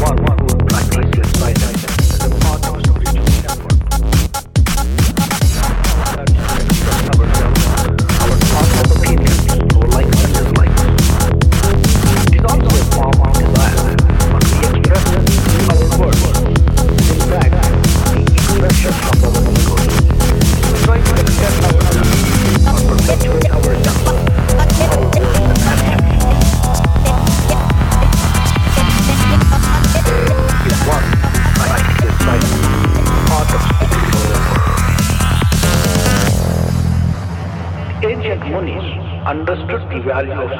one who practices silence. value of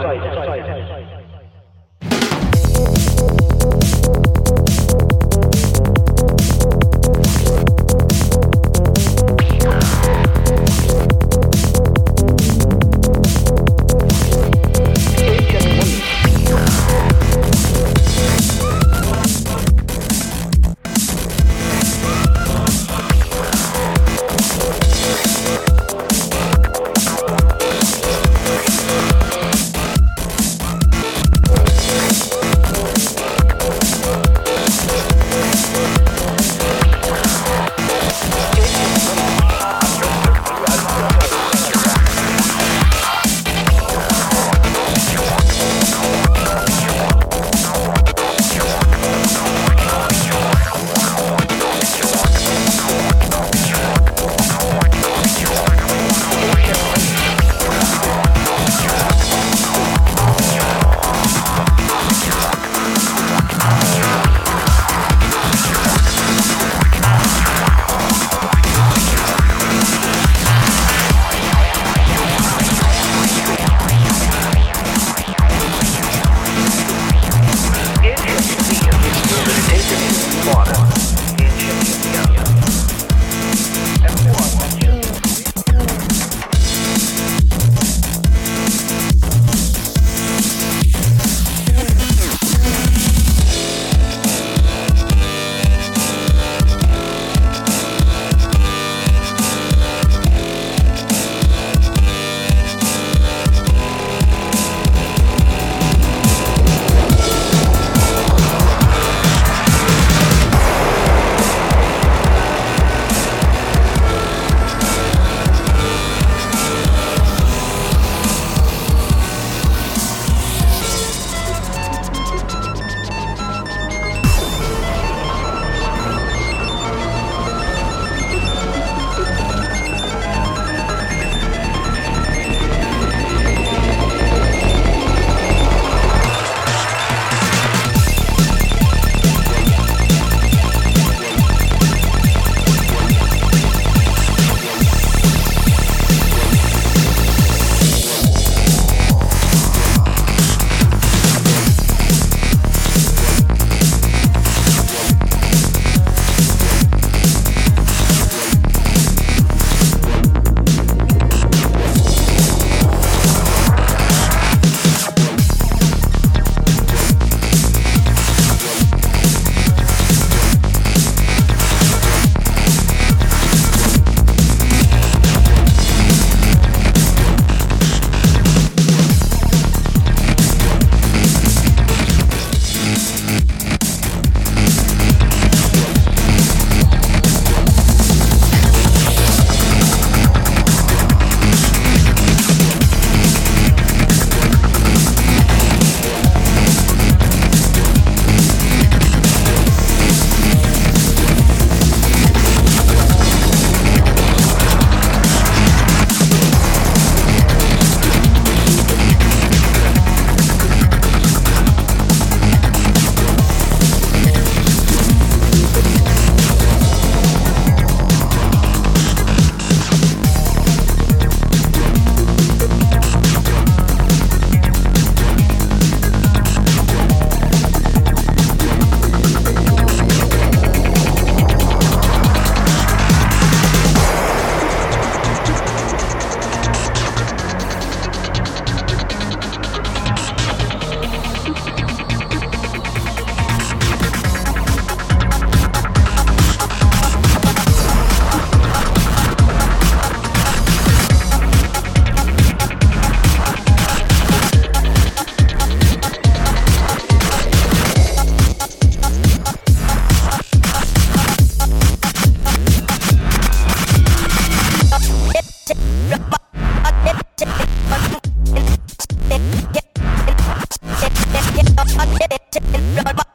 Check it out.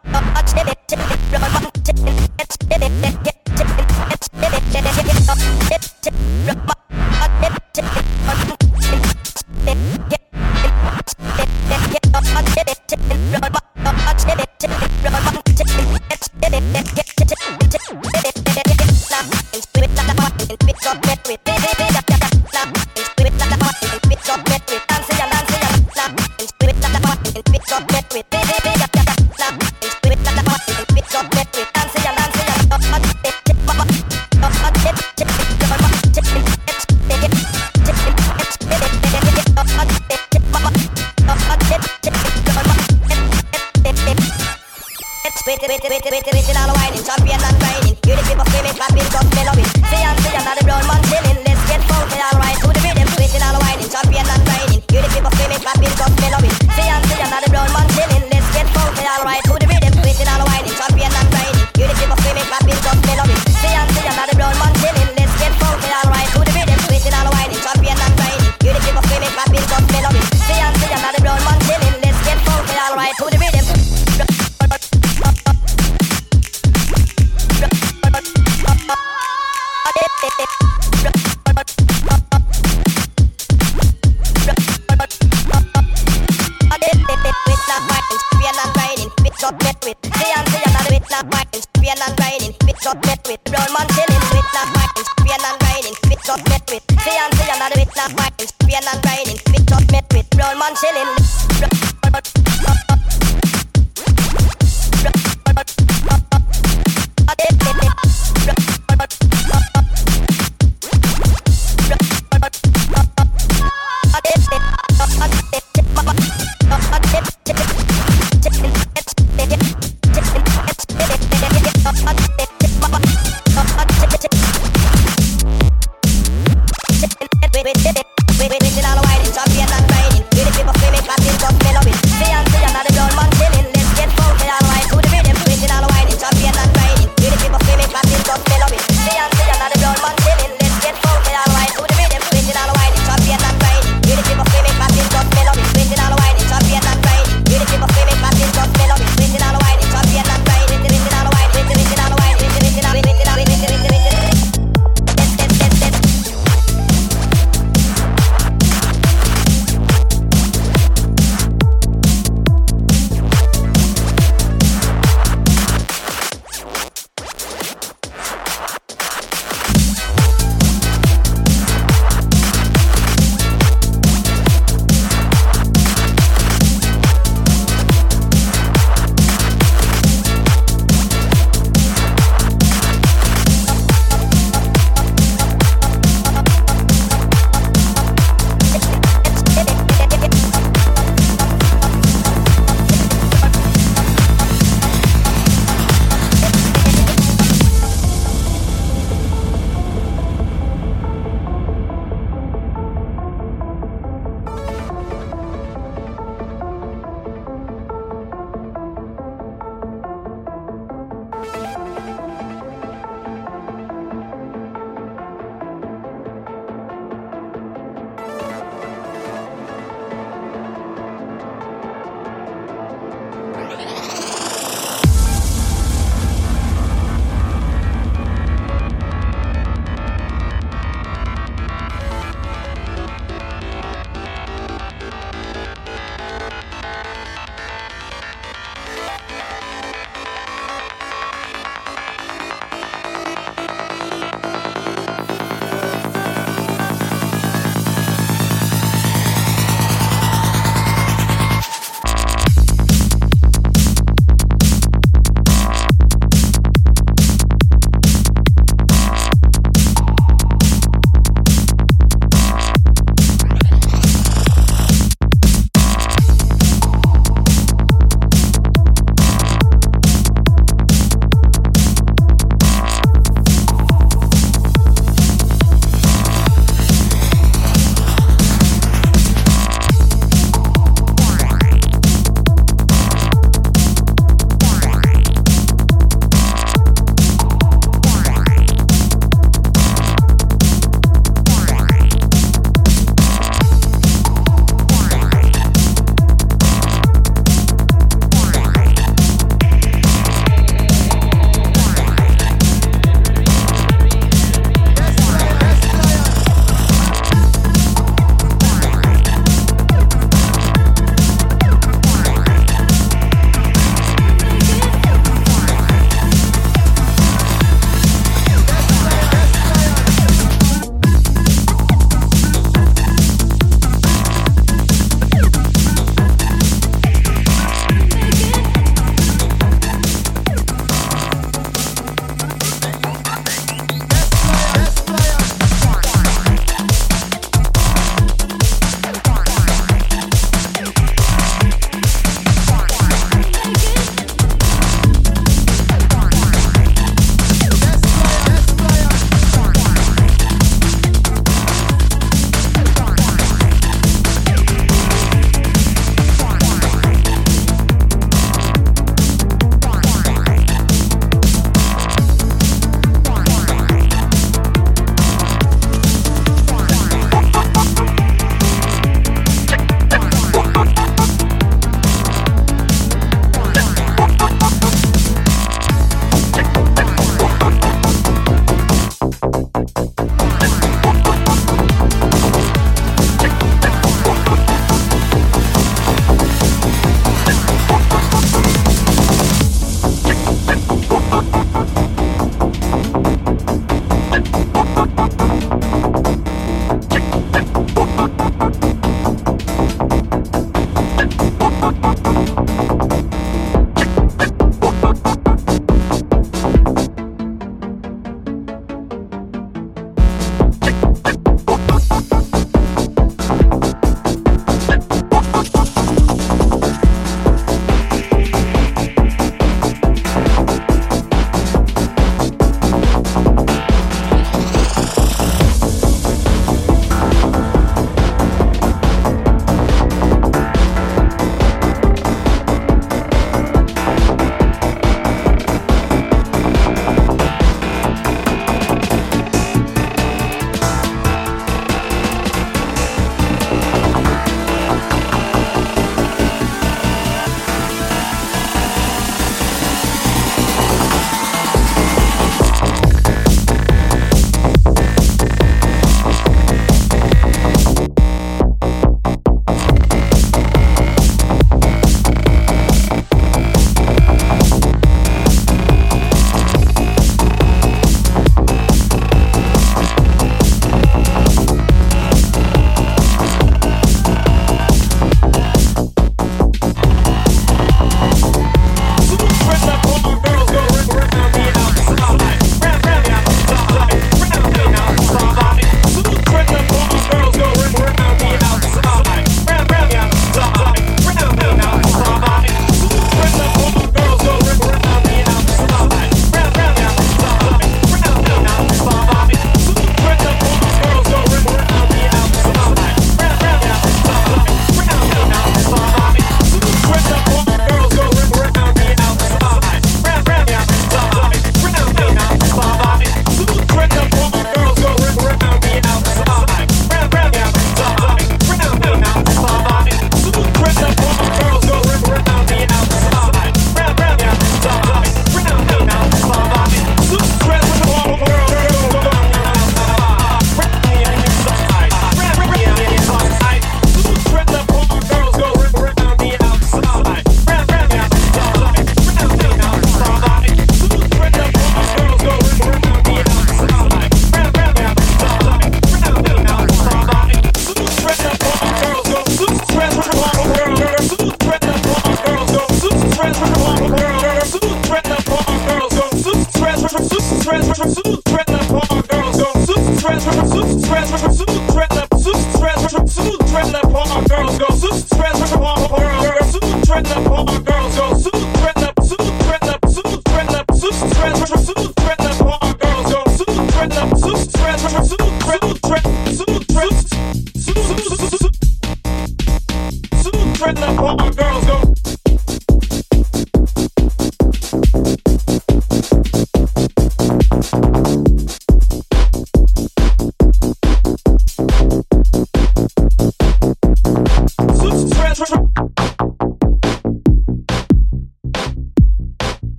While, champion